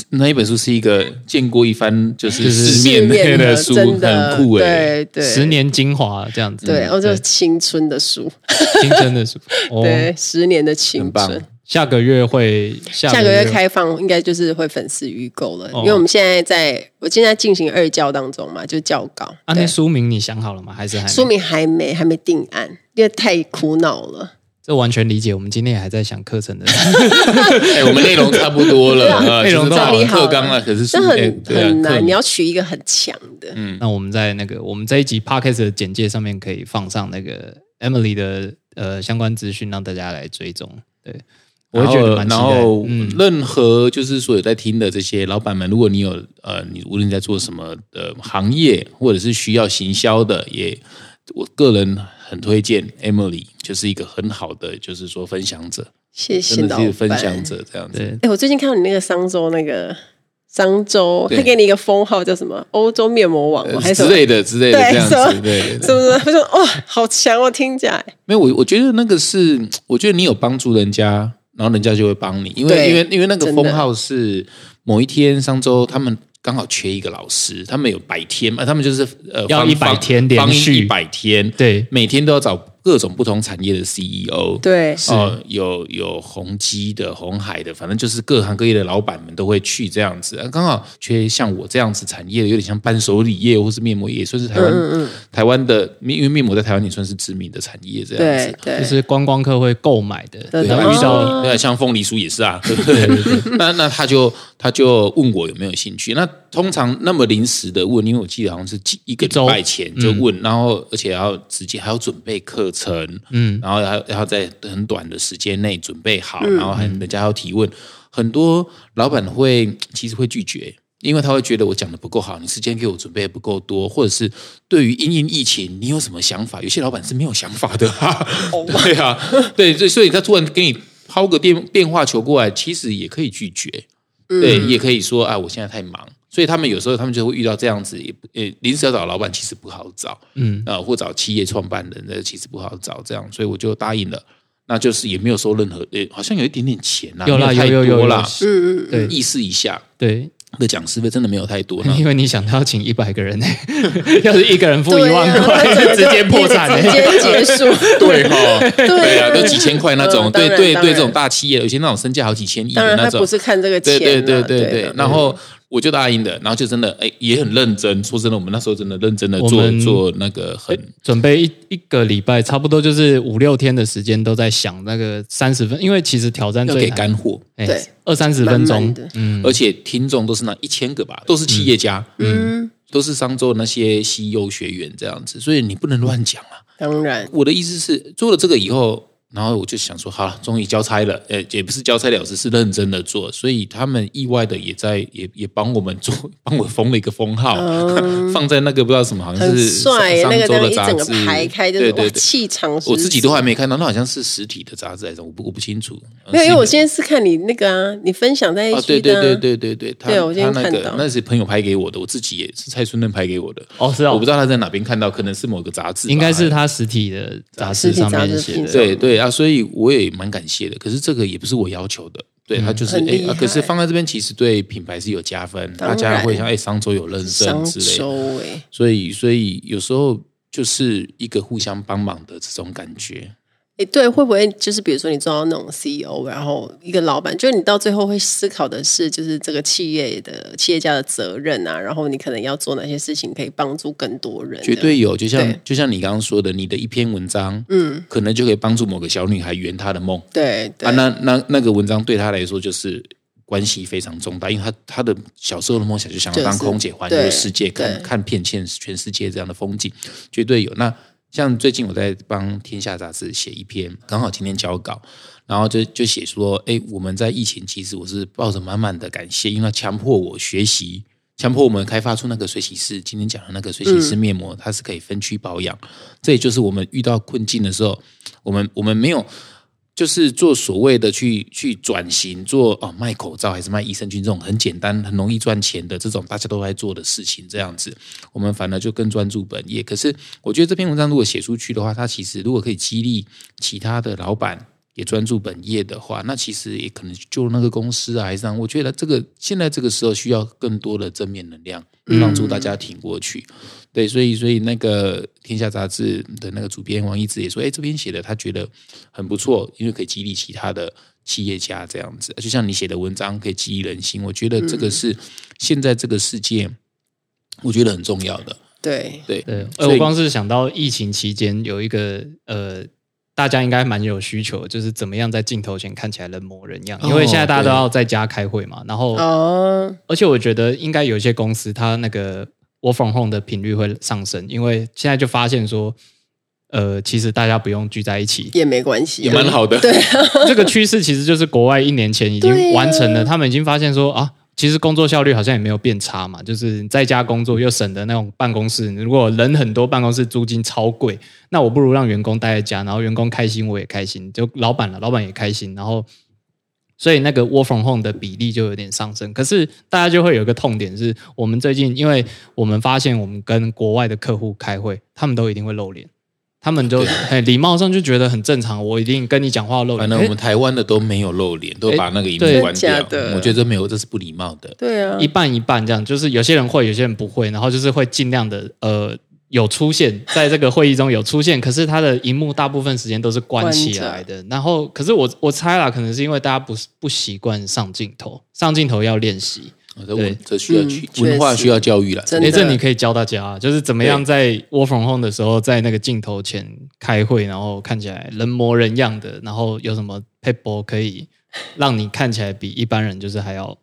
那一本书是一个见过一番就是世面的书，真的很酷哎，对对，十年精华这样子。对，哦，就是青春的书，青春的书，(laughs) 对，十年的青春。下个月会下个月，下个月开放，应该就是会粉丝预购了，哦、因为我们现在在，我现在进行二教当中嘛，就教稿。啊，那书名你想好了吗？还是还书名还没还没定案，因为太苦恼了。这完全理解，我们今天也还在想课程的。(laughs) 哎，我们内容差不多了，(laughs) 内容都好课纲了，可是这很很难，你要取一个很强的。嗯，那我们在那个我们这一集 Podcast 的简介上面可以放上那个 Emily 的呃相关资讯，让大家来追踪。对。然后，然后，任何就是所有在听的这些老板们，如果你有呃，你无论在做什么的行业，或者是需要行销的，也我个人很推荐 Emily，就是一个很好的，就是说分享者。谢谢老板，分享者这样子。哎，我最近看到你那个商周那个商周，他给你一个封号叫什么？欧洲面膜王还是之类的之类的这样子，对，是不是？他说哇，好强哦，听起来。没有，我我觉得那个是，我觉得你有帮助人家。然后人家就会帮你，因为因为因为那个封号是某一天上周他们刚好缺一个老师，他们有百天嘛，他们就是呃要一百天连续一百天，对，每天都要找。各种不同产业的 CEO，对，哦，有有宏基的、红海的，反正就是各行各业的老板们都会去这样子。刚好缺像我这样子产业的，有点像伴手礼业或是面膜业，算是台湾、嗯嗯、台湾的，因为面膜在台湾也算是知名的产业，这样子，对，就是观光客会购买的。对，遇到对，像凤梨酥也是啊，(laughs) 对不对？那那他就他就问我有没有兴趣。那通常那么临时的问，因为我记得好像是几一个礼拜前就问，嗯、然后而且还要直接还要准备课程。成，嗯，然后还要在很短的时间内准备好，然后还人家要提问，很多老板会其实会拒绝，因为他会觉得我讲的不够好，你时间给我准备的不够多，或者是对于因应疫情，你有什么想法？有些老板是没有想法的，哈，(laughs) 对啊，对，所以所以他突然给你抛个电变化球过来，其实也可以拒绝，对，也可以说啊，我现在太忙。所以他们有时候他们就会遇到这样子，也呃临时要找老板其实不好找，嗯啊，或找企业创办人，那其实不好找这样，所以我就答应了。那就是也没有收任何，诶，好像有一点点钱啦，有啦，有有有啦，嗯嗯，对，意思一下，对。的讲师费真的没有太多，(laughs) 因为你想他要请一百个人呢，(laughs) 要是一个人付一万块，(laughs) 直接破产，直接结束。对哈，对啊，都几千块那种，对对对，这种大企业，有些那种身价好几千亿的那种，不是看这个钱，对对对对，然后。我就答应的，然后就真的哎，也很认真。说真的，我们那时候真的认真的做做那个很准备一一个礼拜，差不多就是五六天的时间都在想那个三十分，因为其实挑战要给干货，对，二三十分钟，嗯，而且听众都是那一千个吧，都是企业家，嗯，都是商周那些 CEO 学员这样子，所以你不能乱讲啊。当然，我的意思是做了这个以后。然后我就想说，好了，终于交差了，呃，也不是交差了事，是认真的做，所以他们意外的也在也也帮我们做，(laughs) 帮我封了一个封号，嗯、(laughs) 放在那个不知道什么，好像是商周的杂志，排开就是对对气场，我自己都还没看到，那好像是实体的杂志还是，我不我不清楚。没有，因为我现在是看你那个啊，你分享在一起的、啊哦，对对对对对对，他对我今天看到他那个那是朋友拍给我的，我自己也是蔡春嫩拍给我的。哦，是啊、哦，我不知道他在哪边看到，可能是某个杂志，应该是他实体的杂志上面写的。对对啊，所以我也。蛮感谢的。可是这个也不是我要求的，对他就是哎、嗯啊，可是放在这边其实对品牌是有加分，大家会像哎，商周有认证之类的，所以所以有时候就是一个互相帮忙的这种感觉。哎，对，会不会就是比如说你做到那种 CEO，然后一个老板，就是你到最后会思考的是，就是这个企业的企业家的责任啊，然后你可能要做哪些事情可以帮助更多人？绝对有，就像就像你刚刚说的，你的一篇文章，嗯，可能就可以帮助某个小女孩圆她的梦。对，对啊，那那那个文章对她来说就是关系非常重大，因为她她的小时候的梦想就想要当空姐，环游世界，看看遍全全世界这样的风景，绝对有那。像最近我在帮《天下杂志》写一篇，刚好今天交稿，然后就就写说，哎，我们在疫情其实我是抱着满满的感谢，因为强迫我学习，强迫我们开发出那个水洗式，今天讲的那个水洗式面膜，它是可以分区保养，这也就是我们遇到困境的时候，我们我们没有。就是做所谓的去去转型做哦卖口罩还是卖益生菌这种很简单很容易赚钱的这种大家都在做的事情这样子，我们反而就更专注本业。可是我觉得这篇文章如果写出去的话，它其实如果可以激励其他的老板也专注本业的话，那其实也可能就那个公司啊，还是让我觉得这个现在这个时候需要更多的正面能量，帮助大家挺过去。嗯对，所以所以那个天下杂志的那个主编王一之也说，哎，这篇写的他觉得很不错，因为可以激励其他的企业家这样子，就像你写的文章可以激励人心，我觉得这个是现在这个世界，我觉得很重要的。对对对，呃，我光是想到疫情期间有一个呃，大家应该蛮有需求，就是怎么样在镜头前看起来人模人样，因为现在大家都要在家开会嘛，然后，而且我觉得应该有一些公司它那个。Work from home 的频率会上升，因为现在就发现说，呃，其实大家不用聚在一起也没关系，也蛮好的。对，这个趋势其实就是国外一年前已经完成了，他们已经发现说啊，其实工作效率好像也没有变差嘛，就是在家工作又省的那种办公室，如果人很多，办公室租金超贵，那我不如让员工待在家，然后员工开心，我也开心，就老板了，老板也开心，然后。所以那个 work from home 的比例就有点上升，可是大家就会有一个痛点是，我们最近因为我们发现我们跟国外的客户开会，他们都一定会露脸，他们就 (laughs) 很礼貌上就觉得很正常，我一定跟你讲话露脸。反正我们台湾的都没有露脸，都把那个荧幕关掉。我觉得这没有，这是不礼貌的。对啊，一半一半这样，就是有些人会，有些人不会，然后就是会尽量的呃。有出现在这个会议中有出现，可是他的荧幕大部分时间都是关起来的。然后，可是我我猜啦，可能是因为大家不不习惯上镜头，上镜头要练习。对，这需要去文化需要教育了。哎，这你可以教大家，就是怎么样在 work from home 的时候，在那个镜头前开会，然后看起来人模人样的，然后有什么撇步可以让你看起来比一般人就是还要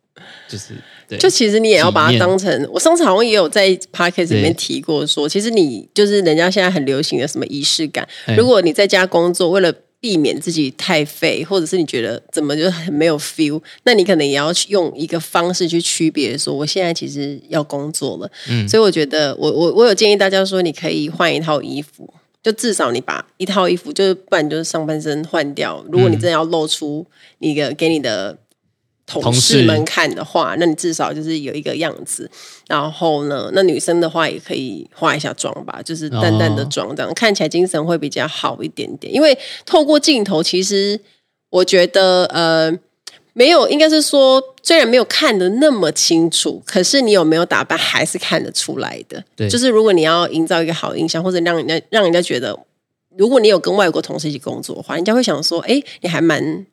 就是。对就其实你也要把它当成，我上次好像也有在 podcast 里面提过说，其实你就是人家现在很流行的什么仪式感。如果你在家工作，为了避免自己太废，或者是你觉得怎么就很没有 feel，那你可能也要用一个方式去区别说，我现在其实要工作了。嗯，所以我觉得我我我有建议大家说，你可以换一套衣服，就至少你把一套衣服，就是不然就是上半身换掉。如果你真的要露出你的给你的。同事们看的话，那你至少就是有一个样子。然后呢，那女生的话也可以化一下妆吧，就是淡淡的妆，这样、哦、看起来精神会比较好一点点。因为透过镜头，其实我觉得呃，没有，应该是说，虽然没有看得那么清楚，可是你有没有打扮还是看得出来的。对，就是如果你要营造一个好印象，或者让人家让人家觉得，如果你有跟外国同事一起工作的话，人家会想说，哎，你还蛮。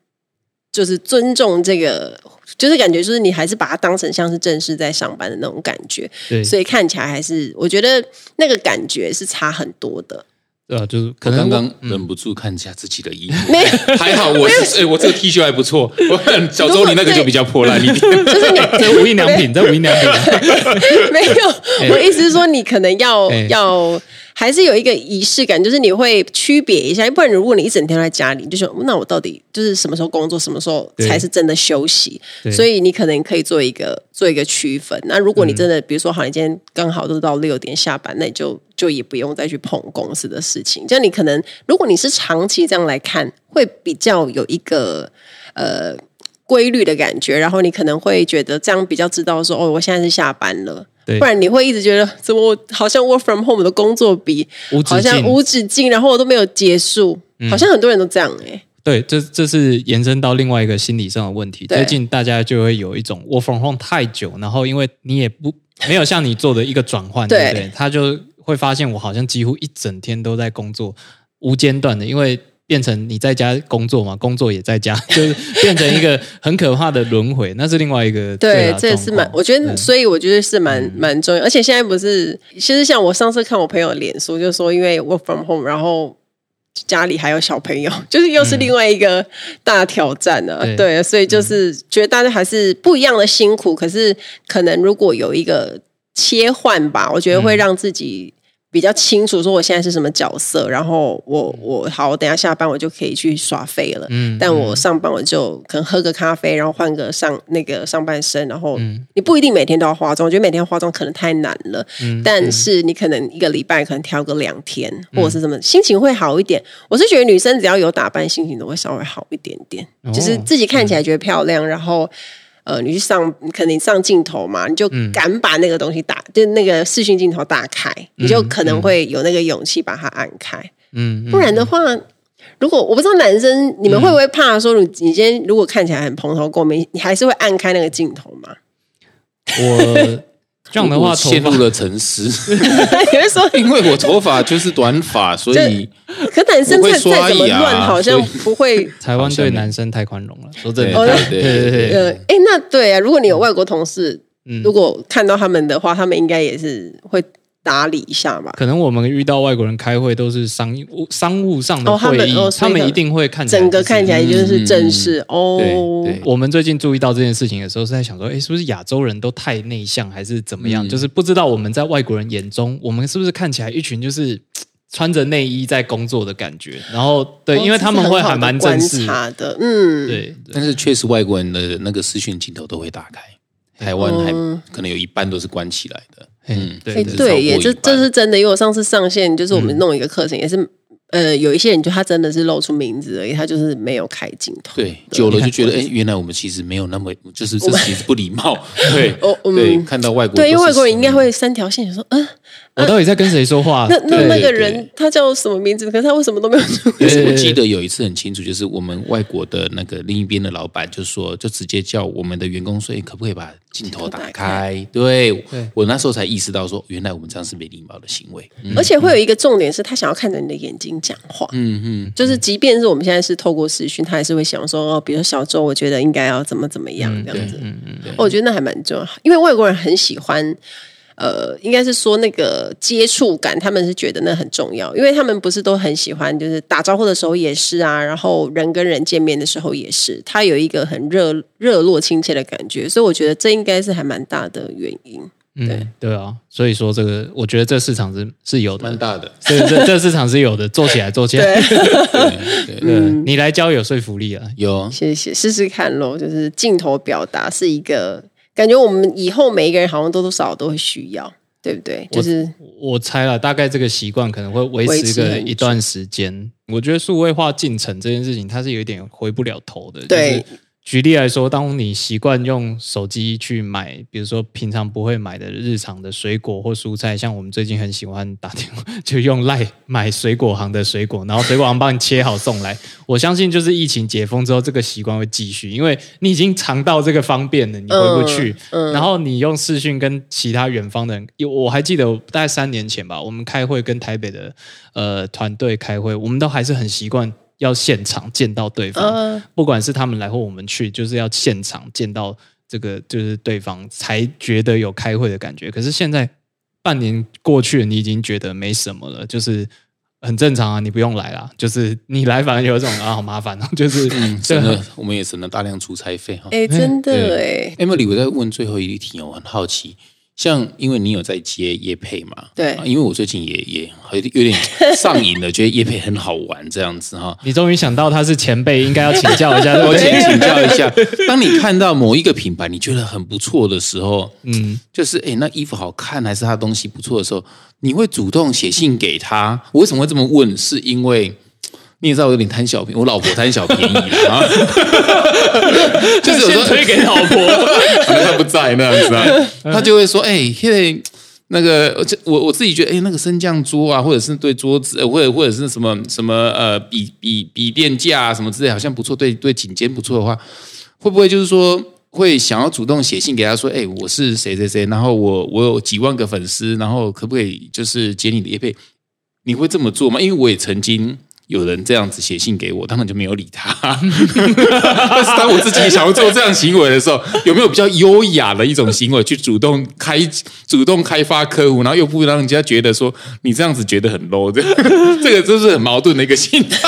就是尊重这个，就是感觉，就是你还是把它当成像是正式在上班的那种感觉，对，所以看起来还是我觉得那个感觉是差很多的。对啊，就是可能刚刚忍不住看一下自己的衣服，没 (laughs) 还好，我是哎，我这个 T 恤还不错。我看小周你那个就比较破烂一点，就是你这无印良品，这无印良品，没 (laughs) 有，我意思是说你可能要要。还是有一个仪式感，就是你会区别一下，不然如果你一整天在家里，就说那我到底就是什么时候工作，什么时候才是真的休息？所以你可能可以做一个做一个区分。那如果你真的，嗯、比如说好，你今天刚好都到六点下班，那你就就也不用再去碰公司的事情。这样你可能，如果你是长期这样来看，会比较有一个呃规律的感觉，然后你可能会觉得这样比较知道说，哦，我现在是下班了。对不然你会一直觉得，怎么我好像 work from home 的工作比好像无止境，然后我都没有结束，嗯、好像很多人都这样哎、欸。对，这这是延伸到另外一个心理上的问题。最近大家就会有一种 work from home 太久，然后因为你也不 (laughs) 没有像你做的一个转换，对，对不对？他就会发现我好像几乎一整天都在工作，无间断的，因为。变成你在家工作嘛，工作也在家，(laughs) 就是变成一个很可怕的轮回。那是另外一个对，这也是蛮，我觉得，所以我觉得是蛮蛮重要。而且现在不是，其实像我上次看我朋友脸书，就说因为 work from home，然后家里还有小朋友，(laughs) 就是又是另外一个大挑战呢、啊。对，所以就是觉得大家还是不一样的辛苦，可是可能如果有一个切换吧，我觉得会让自己。比较清楚说我现在是什么角色，然后我我好，我等下下班我就可以去耍废了。嗯，但我上班我就可能喝个咖啡，然后换个上那个上半身，然后你不一定每天都要化妆，我觉得每天化妆可能太难了。嗯，但是你可能一个礼拜可能挑个两天，或者是什么，心情会好一点。我是觉得女生只要有打扮，心情都会稍微好一点点，就是自己看起来觉得漂亮，然后。呃，你去上，你可能上镜头嘛，你就敢把那个东西打，嗯、就那个视讯镜头打开，嗯、你就可能会有那个勇气把它按开。嗯，不然的话，如果我不知道男生你们会不会怕说，你你今天如果看起来很蓬头垢面，你还是会按开那个镜头吗？我。这样的话，陷入了沉思。(laughs) 有人说，因为我头发就是短发，所以可男生再再怎么乱，好像不会。台湾对男生太宽容了，说真的。对对对。呃，哎，那对啊，如果你有外国同事，如果看到他们的话，他们应该也是会。打理一下吧。可能我们遇到外国人开会都是商务商务上的会议，哦、他，们他们一定会看整个看起来就是正式、嗯、哦。对，对，我们最近注意到这件事情的时候，是在想说，哎，是不是亚洲人都太内向，还是怎么样？嗯、就是不知道我们在外国人眼中，我们是不是看起来一群就是 (tsk) 穿着内衣在工作的感觉？然后对，哦、因为他们会还蛮正式的，嗯，对。对，但是确实外国人的那个视讯镜头都会打开，台湾还可能有一半都是关起来的。嗯，对对，也这这是真的，因为我上次上线就是我们弄一个课程，也是呃，有一些人就他真的是露出名字而已，他就是没有开镜头。对，久了就觉得，哎，原来我们其实没有那么，就是这其实不礼貌。(laughs) 对，哦，对，看到外国对，因为外国人应该会三条线，说，嗯。我到底在跟谁说话？那那那个人他叫什么名字？可是他为什么都没有出现？我记得有一次很清楚，就是我们外国的那个另一边的老板就说，就直接叫我们的员工说：“可不可以把镜头打开？”对，我那时候才意识到说，原来我们这样是没礼貌的行为。而且会有一个重点是，他想要看着你的眼睛讲话。嗯嗯，就是即便是我们现在是透过视讯，他还是会想说：“哦，比如说小周，我觉得应该要怎么怎么样这样子。”嗯嗯，我觉得那还蛮重要，因为外国人很喜欢。呃，应该是说那个接触感，他们是觉得那很重要，因为他们不是都很喜欢，就是打招呼的时候也是啊，然后人跟人见面的时候也是，他有一个很热热络亲切的感觉，所以我觉得这应该是还蛮大的原因。对、嗯、对啊，所以说这个，我觉得这市场是是有的，蛮大的，所以这这市场是有的，做起来做起来，(laughs) 对，对，对，嗯，你来教有说服力啊，有，谢谢，试试看喽，就是镜头表达是一个。感觉我们以后每一个人好像多多少少都会需要，对不对？就是我，我猜了，大概这个习惯可能会维持个一段时间。我觉得数位化进程这件事情，它是有一点回不了头的。对，就是举例来说，当你习惯用手机去买，比如说平常不会买的日常的水果或蔬菜，像我们最近很喜欢打电话，就用 LINE (laughs) 买水果行的水果，然后水果行帮你切好送来。我相信，就是疫情解封之后，这个习惯会继续，因为你已经尝到这个方便了，你回不去。嗯嗯、然后你用视讯跟其他远方的人，我还记得大概三年前吧，我们开会跟台北的呃团队开会，我们都还是很习惯。要现场见到对方，呃、不管是他们来或我们去，就是要现场见到这个就是对方，才觉得有开会的感觉。可是现在半年过去了，你已经觉得没什么了，就是很正常啊，你不用来啦，就是你来反而有一种啊，好麻烦哦，(laughs) 就是省了，我们也省了大量出差费哈。哎，真的哎，Emily，我在问最后一题，我很好奇。像因为你有在接叶配嘛？对，因为我最近也也有有点 (laughs) 上瘾了，觉得叶配很好玩这样子哈。你终于想到他是前辈，应该要请教一下，(laughs) 我先请教一下。(laughs) 当你看到某一个品牌你觉得很不错的时候，嗯，就是哎，那衣服好看还是他东西不错的时候，你会主动写信给他？我为什么会这么问？是因为。你也知道我有点贪小便宜，我老婆贪小便宜啊，(laughs) (laughs) 就是有时候推给老婆，(laughs) 可能他不在那样子啊，他就会说：“哎、欸，因为那个，我我自己觉得，哎、欸，那个升降桌啊，或者是对桌子，或者或者是什么什么呃笔笔笔垫架啊什么之类，好像不错，对对，颈肩不错的话，会不会就是说会想要主动写信给他说，哎、欸，我是谁谁谁，然后我我有几万个粉丝，然后可不可以就是接你的业配？你会这么做吗？因为我也曾经。”有人这样子写信给我，当然就没有理他。(laughs) 但是当我自己想要做这样行为的时候，有没有比较优雅的一种行为，去主动开、主动开发客户，然后又不让人家觉得说你这样子觉得很 low？这 (laughs) 这个真是很矛盾的一个心态。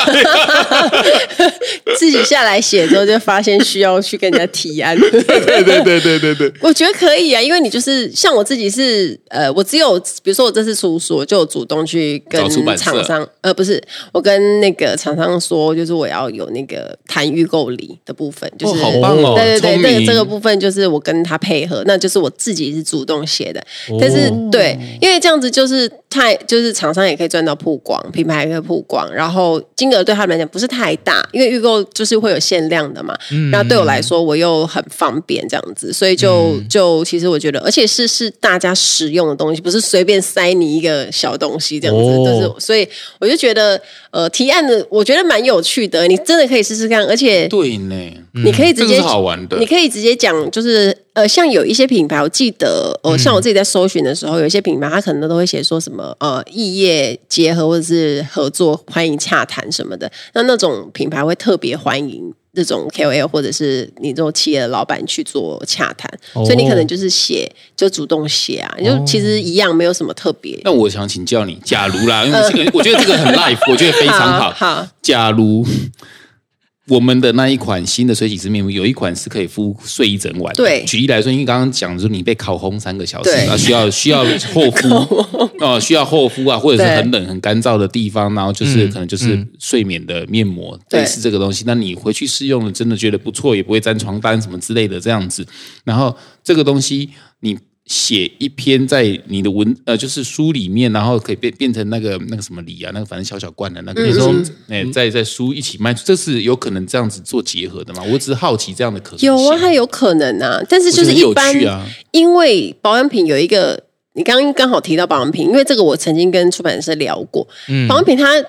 (laughs) 自己下来写之后，就发现需要去跟人家提案。对对对对对对对，我觉得可以啊，因为你就是像我自己是呃，我只有比如说我这次出书，就有主动去跟厂商，呃，不是我跟。那个厂商说，就是我要有那个谈预购礼的部分，就是、哦、好棒哦，对对对，这个这个部分就是我跟他配合，那就是我自己是主动写的，但是、哦、对，因为这样子就是太，就是厂商也可以赚到曝光，品牌也可以曝光，然后金额对他们来讲不是太大，因为预购就是会有限量的嘛，嗯、然后对我来说我又很方便这样子，所以就就其实我觉得，而且是是大家实用的东西，不是随便塞你一个小东西这样子，就、哦、是所以我就觉得呃提案的我觉得蛮有趣的，你真的可以试试看，而且对呢，你可以直接、嗯、好玩的，你可以直接讲，就是呃，像有一些品牌，我记得呃，像我自己在搜寻的时候，嗯、有一些品牌它可能都会写说什么呃，异业结合或者是合作，欢迎洽谈什么的，那那种品牌会特别欢迎。这种 KOL 或者是你这种企业的老板去做洽谈，哦、所以你可能就是写，就主动写啊，你就其实一样，没有什么特别。那我想请教你，假如啦，因为我觉得这个很 life，我觉得非常好。(laughs) 好，好假如。我们的那一款新的水洗式面膜，有一款是可以敷睡一整晚。对，举例来说，因为刚刚讲说你被烤烘三个小时，啊对，需要需要厚敷 (laughs) 哦，需要厚敷啊，或者是很冷很干燥的地方，然后就是可能就是睡眠的面膜，类似这个东西。那你回去试用了，真的觉得不错，也不会沾床单什么之类的这样子。然后这个东西你。写一篇在你的文呃，就是书里面，然后可以变变成那个那个什么礼啊，那个反正小小罐的那个，你说哎，在在书一起卖，这是有可能这样子做结合的吗？我只是好奇这样的可能性。有啊，还有可能啊，但是就是一般，啊、因为保养品有一个，你刚刚刚好提到保养品，因为这个我曾经跟出版社聊过，嗯，保养品它。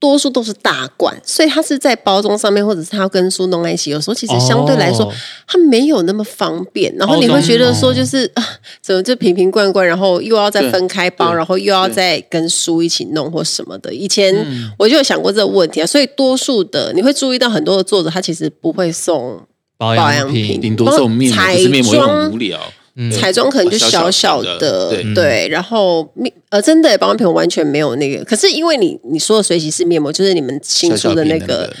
多数都是大罐，所以它是在包装上面，或者是它要跟书弄在一起。有时候其实相对来说，它没有那么方便。然后你会觉得说，就是啊，怎么就瓶瓶罐罐，然后又要再分开包，然后又要再跟书一起弄或什么的。以前我就有想过这个问题啊，所以多数的你会注意到很多的作者，他其实不会送保养品，顶多送面膜，可是面膜又很无聊。彩妆可能就小小的，对，对，然后面呃，真的保养品完全没有那个。可是因为你你说的水洗式面膜，就是你们新出的那个，小小那个、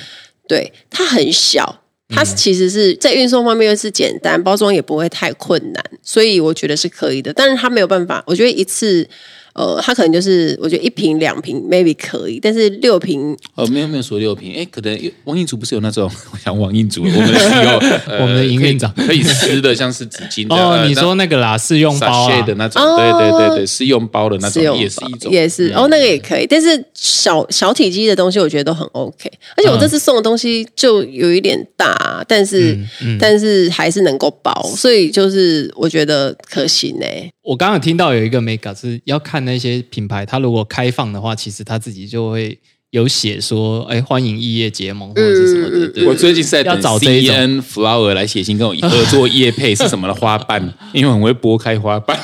对，它很小，它其实是在运送方面又是简单，包装也不会太困难，所以我觉得是可以的。但是它没有办法，我觉得一次呃，他可能就是我觉得一瓶两瓶 maybe 可以，但是六瓶呃，没有没有说六瓶，哎，可能王印竹不是有那种，我想王印竹，我们是 (laughs) 有我们的营运长。可以撕的，像是纸巾哦，你说那个啦，试用包的那种，对对对对，试用包的那种也是一种，也是哦，那个也可以，但是小小体积的东西我觉得都很 OK，而且我这次送的东西就有一点大，但是但是还是能够包，所以就是我觉得可行呢。我刚刚听到有一个 mega 是要看那些品牌，它如果开放的话，其实他自己就会有写说，哎，欢迎异业结盟或者是什么的。对我最近是在等 CN Flower 来写信跟我合作业配是什么的花瓣，(laughs) 因为我会拨开花瓣。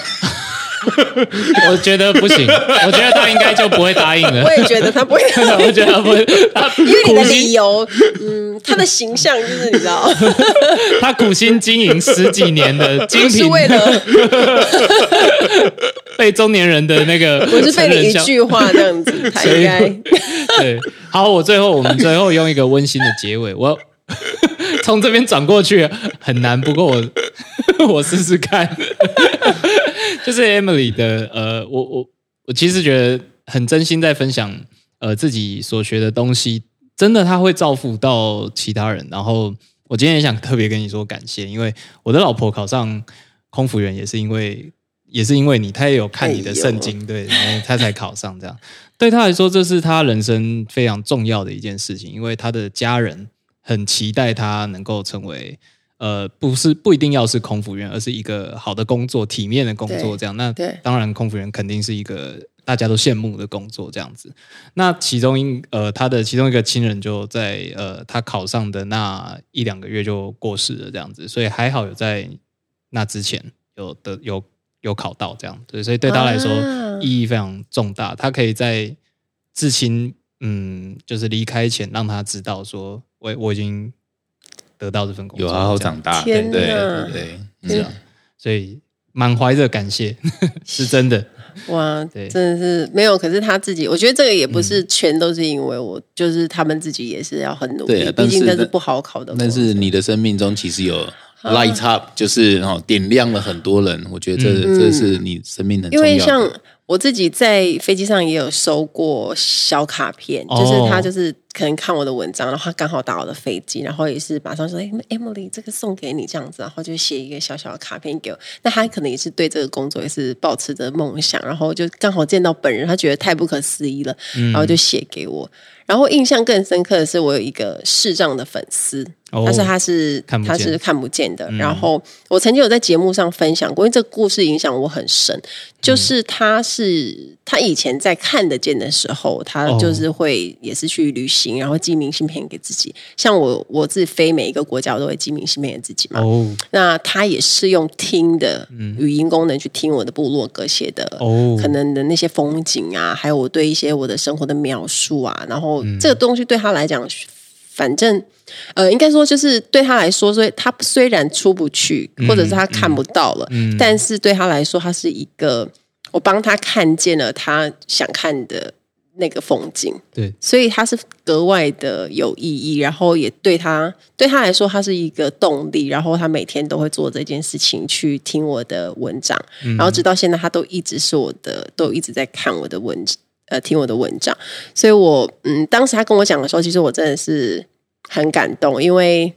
(laughs) 我觉得不行，我觉得他应该就不会答应了。我也觉得他不会答应，(laughs) 我觉得他不会，他因为你的理由，嗯，他的形象就是你知道，(laughs) 他苦心经营十几年的精品，是为了被中年人的那个，我是被你一句话这样子，他应该对。好，我最后我们最后用一个温馨的结尾，我从这边转过去很难，不过我我试试看。就是 Emily 的，呃，我我我其实觉得很真心在分享，呃，自己所学的东西，真的他会造福到其他人。然后我今天也想特别跟你说感谢，因为我的老婆考上空服员也是因为也是因为你，她也有看你的圣经，对，然后她才考上这样。对她来说，这是她人生非常重要的一件事情，因为她的家人很期待她能够成为。呃，不是不一定要是空服员，而是一个好的工作、体面的工作这样。那当然，空服员肯定是一个大家都羡慕的工作这样子。那其中一呃，他的其中一个亲人就在呃，他考上的那一两个月就过世了这样子，所以还好有在那之前有的有有考到这样，对，所以对他来说意义非常重大。他可以在至亲嗯，就是离开前让他知道说，我我已经。得到这份工作，有好好长大，对对对，是啊，所以满怀着感谢，(laughs) 是真的 (laughs) 哇，对，真的是没有。可是他自己，我觉得这个也不是全都是因为我，就是他们自己也是要很努力，毕竟那是不好考的。但是你的生命中其实有 light up，就是哦点亮了很多人。我觉得这这是你生命很重要的。因为像我自己在飞机上也有收过小卡片，就是他就是。可能看我的文章，然后他刚好打我的飞机，然后也是马上说：“哎，Emily，这个送给你这样子。”然后就写一个小小的卡片给我。那他可能也是对这个工作也是抱持着梦想，然后就刚好见到本人，他觉得太不可思议了，然后就写给我。然后印象更深刻的是，我有一个视障的粉丝。但是他是他是看不见的，然后我曾经有在节目上分享过，因为这个故事影响我很深。就是他是他以前在看得见的时候，他就是会也是去旅行，然后寄明信片给自己。像我我自己飞每一个国家，我都会寄明信片给自己嘛。那他也是用听的语音功能去听我的部落格写的，可能的那些风景啊，还有我对一些我的生活的描述啊，然后这个东西对他来讲。反正，呃，应该说就是对他来说，所以他虽然出不去，或者是他看不到了，嗯嗯、但是对他来说，他是一个我帮他看见了他想看的那个风景，对，所以他是格外的有意义，然后也对他对他来说，他是一个动力，然后他每天都会做这件事情去听我的文章，嗯、然后直到现在，他都一直是我的，都一直在看我的文章。呃，听我的文章，所以我嗯，当时他跟我讲的时候，其实我真的是很感动，因为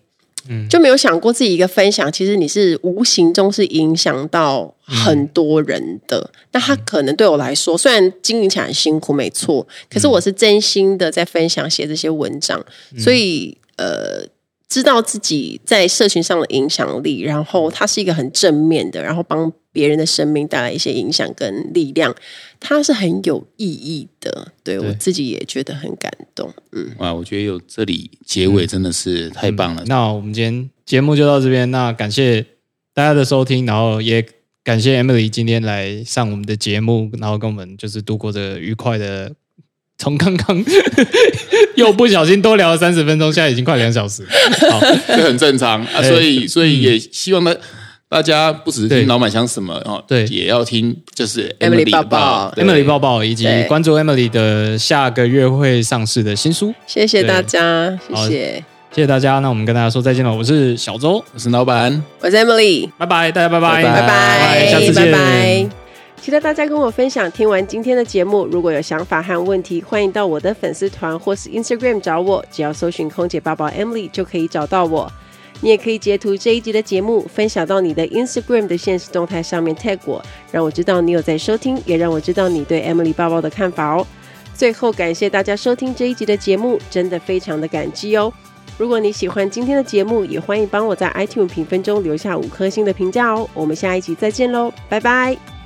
嗯，就没有想过自己一个分享，其实你是无形中是影响到很多人的。嗯、那他可能对我来说，虽然经营起来很辛苦，没错，可是我是真心的在分享写这些文章，嗯、所以呃，知道自己在社群上的影响力，然后它是一个很正面的，然后帮别人的生命带来一些影响跟力量。它是很有意义的，对，对我自己也觉得很感动。嗯，哇，我觉得有这里结尾真的是太棒了。嗯嗯、那我们今天节目就到这边，那感谢大家的收听，然后也感谢 Emily 今天来上我们的节目，然后跟我们就是度过这个愉快的，从刚刚 (laughs) 又不小心多聊了三十分钟，现在已经快两小时，好，(laughs) 这很正常啊。所以，所以也希望呢。大家不只是听老板想什么哦，对，也要听就是 Emily 报报，Emily 报报，以及关注 Emily 的下个月会上市的新书。谢谢大家，谢谢，谢谢大家。那我们跟大家说再见了。我是小周，我是老板，我是 Emily，拜拜，大家拜拜，拜拜，下次见。期待大家跟我分享。听完今天的节目，如果有想法和问题，欢迎到我的粉丝团或是 Instagram 找我，只要搜寻“空姐报报 Emily” 就可以找到我。你也可以截图这一集的节目，分享到你的 Instagram 的现实动态上面 tag 我，让我知道你有在收听，也让我知道你对 Emily 报报的看法哦。最后，感谢大家收听这一集的节目，真的非常的感激哦。如果你喜欢今天的节目，也欢迎帮我在 iTunes 评分中留下五颗星的评价哦。我们下一集再见喽，拜拜。